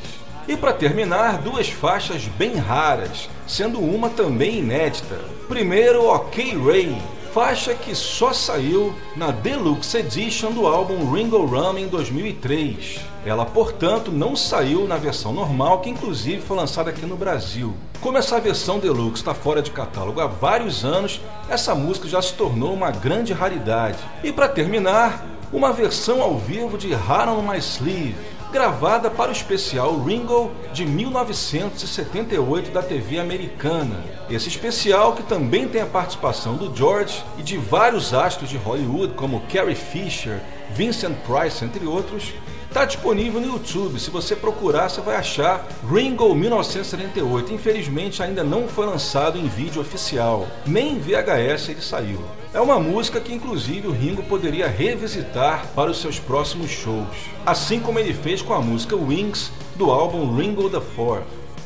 E para terminar, duas faixas bem raras, sendo uma também inédita. Primeiro, OK Ray, faixa que só saiu na Deluxe Edition do álbum Ringo Rum em 2003. Ela, portanto, não saiu na versão normal, que inclusive foi lançada aqui no Brasil. Como essa versão Deluxe está fora de catálogo há vários anos, essa música já se tornou uma grande raridade. E para terminar, uma versão ao vivo de Hard on My Sleeve, gravada para o especial Ringo de 1978 da TV americana. Esse especial, que também tem a participação do George e de vários astros de Hollywood, como Carrie Fisher, Vincent Price, entre outros, está disponível no YouTube. Se você procurar, você vai achar Ringo 1978. Infelizmente, ainda não foi lançado em vídeo oficial, nem em VHS ele saiu. É uma música que, inclusive, o Ringo poderia revisitar para os seus próximos shows, assim como ele fez com a música Wings do álbum Ringo the Fourth.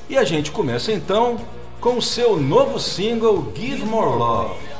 E a gente começa então com o seu novo single Give More Love.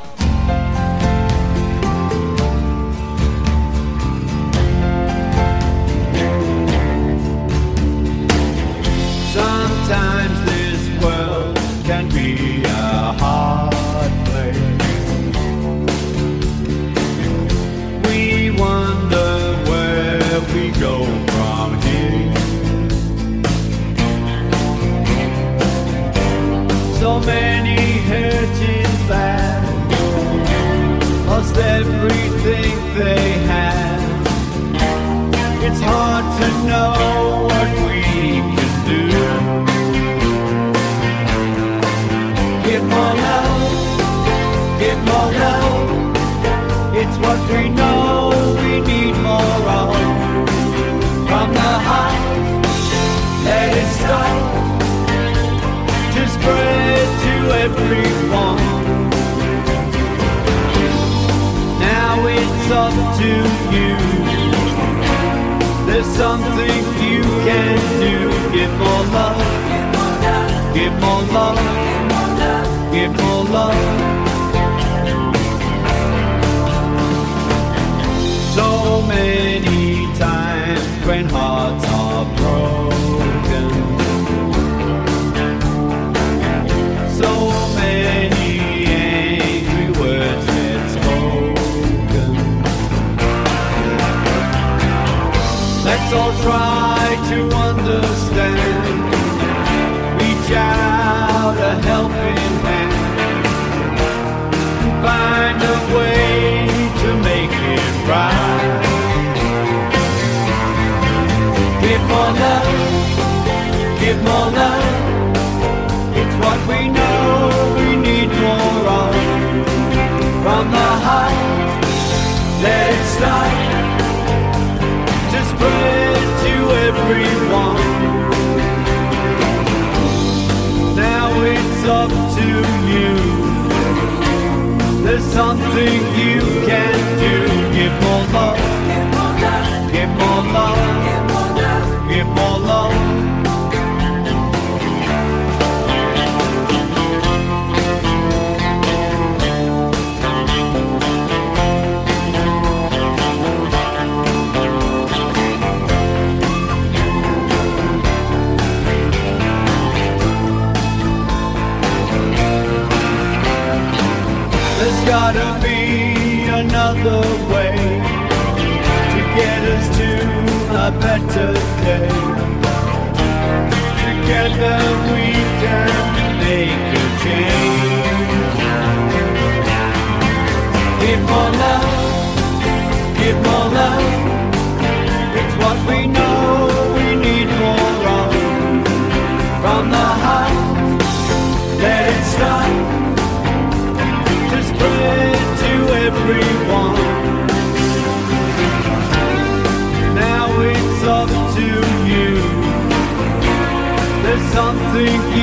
Up to you. There's something you can do. Give more love. Give more love. Give more love. So many times when hearts are broken. more love, give more love. It's what we know we need more of. From the heart, let it start to spread to everyone. Now it's up to you. There's something gotta be another way to get us to a better day. Together we can make a change. Give more love, give more love. It's what we know. everyone. Now it's up to you. There's something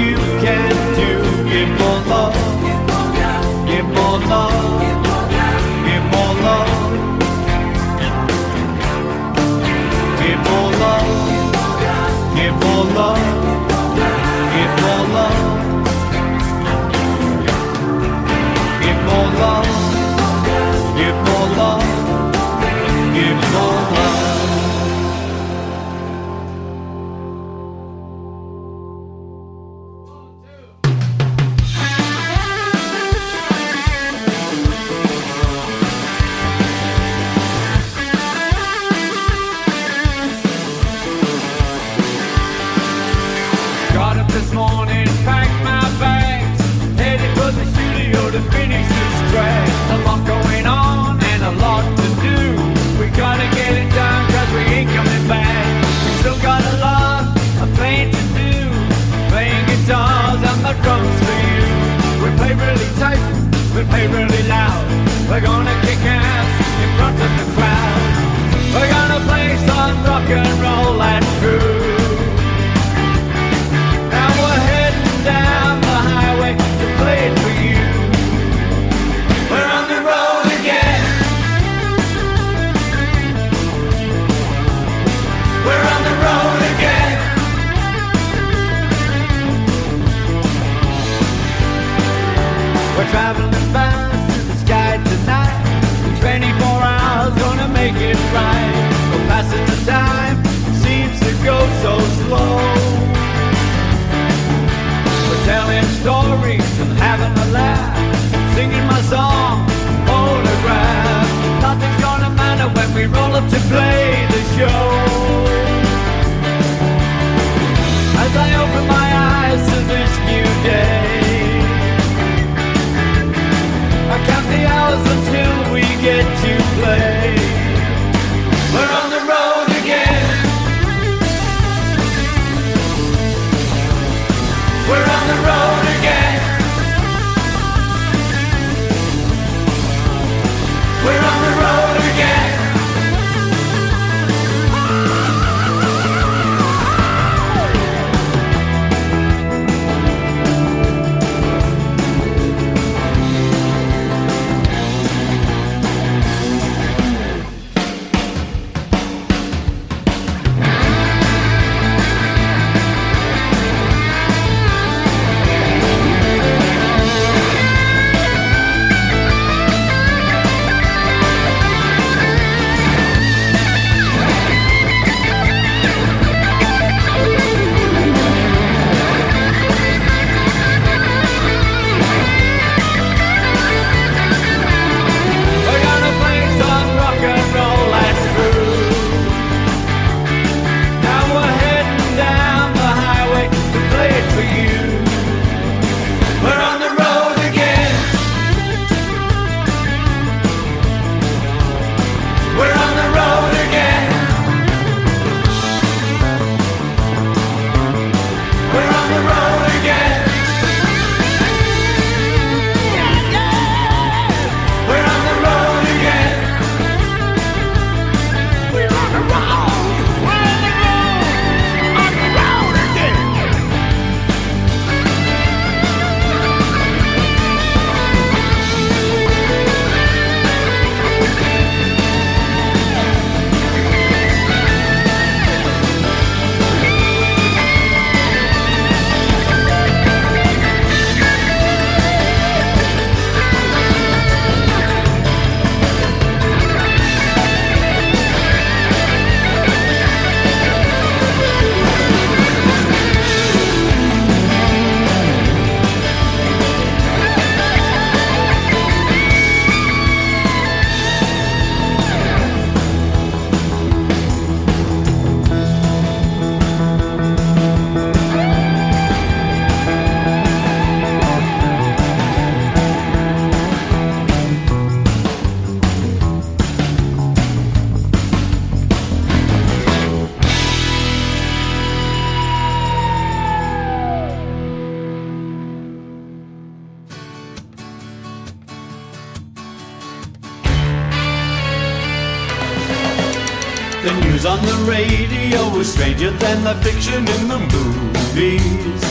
on the radio stranger than the fiction in the movies.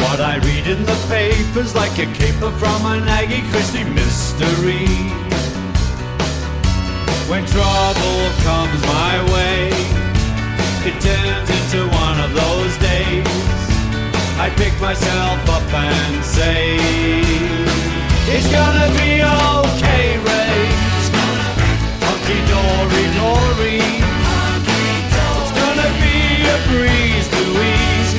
What I read in the papers like a caper from an Aggie Christie mystery. When trouble comes my way, it turns into one of those days. I pick myself up and say, It's gonna be okay, Ray. Hunky dory dory. It's gonna be a breeze, Louise.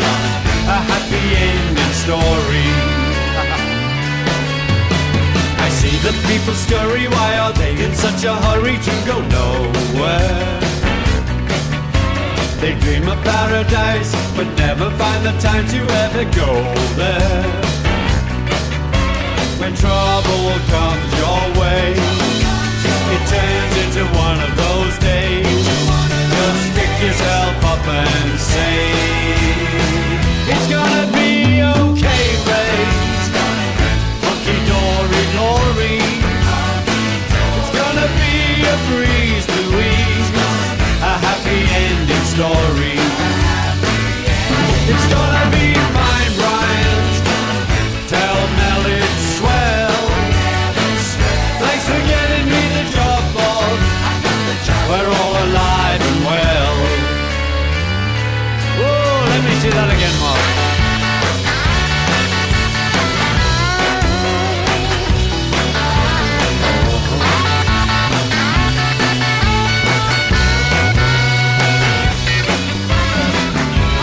A happy ending story. I see the people scurry. Why are they in such a hurry to go nowhere? They dream of paradise, but never find the time to ever go there. When trouble comes your way, it turns into one of those days. Just pick yourself up and say, It's gonna be okay, Ray. Hunky dory glory. It's gonna be a breeze, Louise. A happy ending story. It's gonna We're all alive and well. Oh, let me see that again, Mark.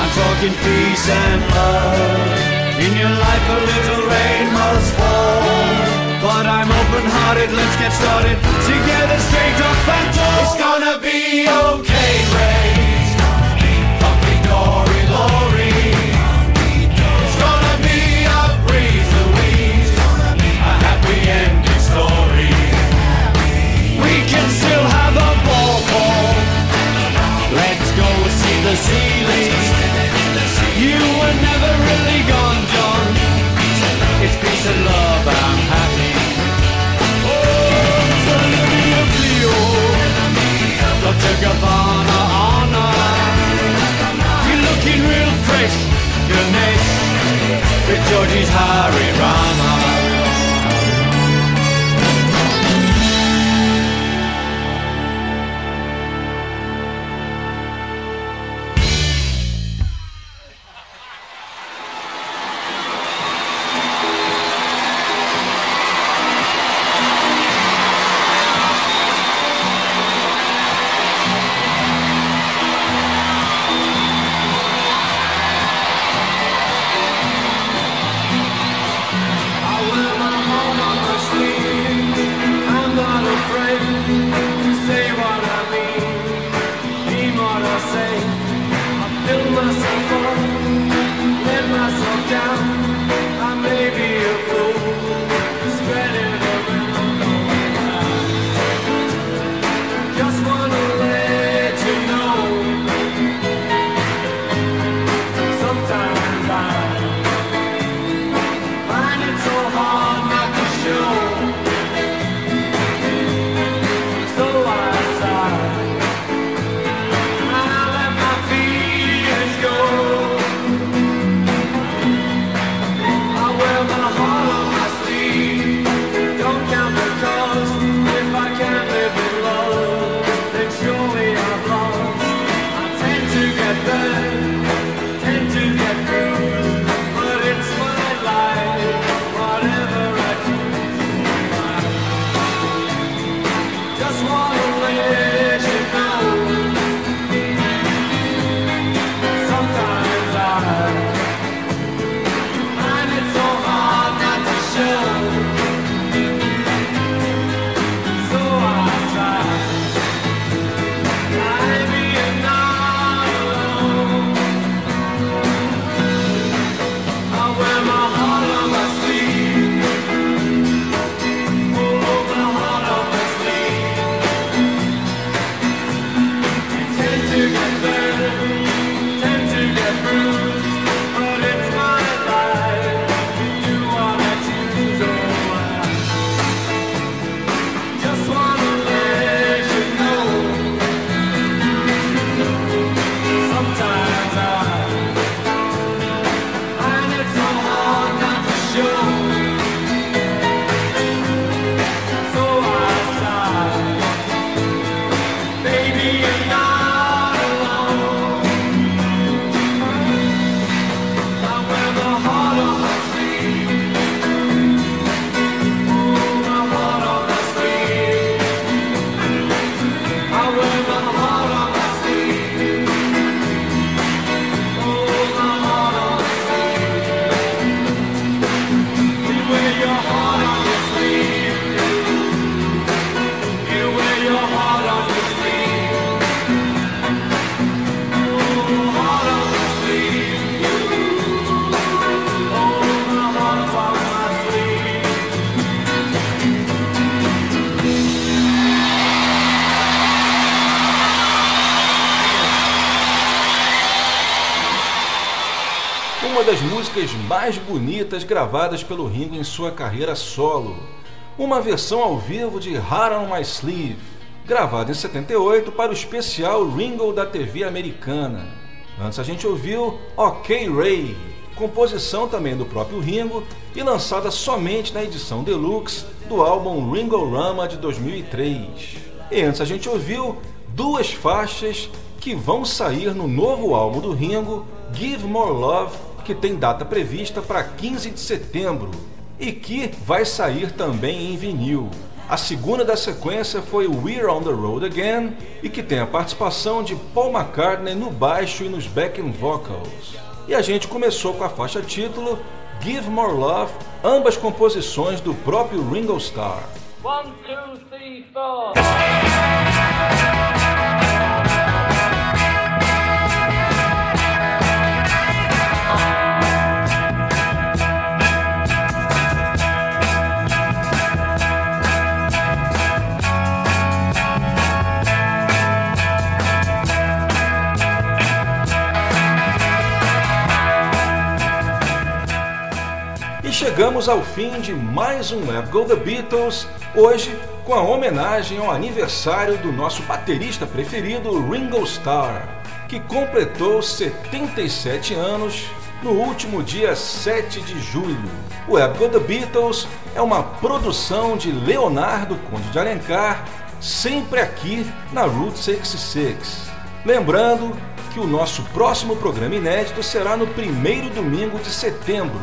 I'm talking peace and love. In your life, a little rain must fall. But I'm open hearted, let's get started. Together, straight up and tall. It's gonna be okay, Ray. Hunky dory, Lori. It's gonna be a breeze, Louise. A happy ending story. We can still have a ball. Let's go see the. You were never really gone, John. It's peace and love, I'm looking real fresh, Ganesh. With Georgie's Harry Rama. Mais bonitas gravadas pelo Ringo em sua carreira solo. Uma versão ao vivo de Heart on My Sleeve, gravada em 78 para o especial Ringo da TV americana. Antes a gente ouviu OK Ray, composição também do próprio Ringo e lançada somente na edição deluxe do álbum Ringo Rama de 2003. E antes a gente ouviu duas faixas que vão sair no novo álbum do Ringo, Give More Love, que tem data prevista para 15 de setembro e que vai sair também em vinil. A segunda da sequência foi We're on the Road Again e que tem a participação de Paul McCartney no baixo e nos backing vocals. E a gente começou com a faixa título Give More Love, ambas composições do próprio Ringo Starr. One, two, three, chegamos ao fim de mais um Let's Go The Beatles, hoje com a homenagem ao aniversário do nosso baterista preferido, Ringo Starr, que completou 77 anos no último dia 7 de julho. O Let's Go The Beatles é uma produção de Leonardo Conde de Alencar, sempre aqui na Route 66. Lembrando que o nosso próximo programa inédito será no primeiro domingo de setembro.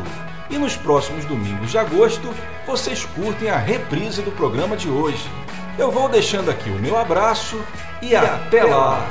E nos próximos domingos de agosto, vocês curtem a reprise do programa de hoje. Eu vou deixando aqui o meu abraço e, até lá.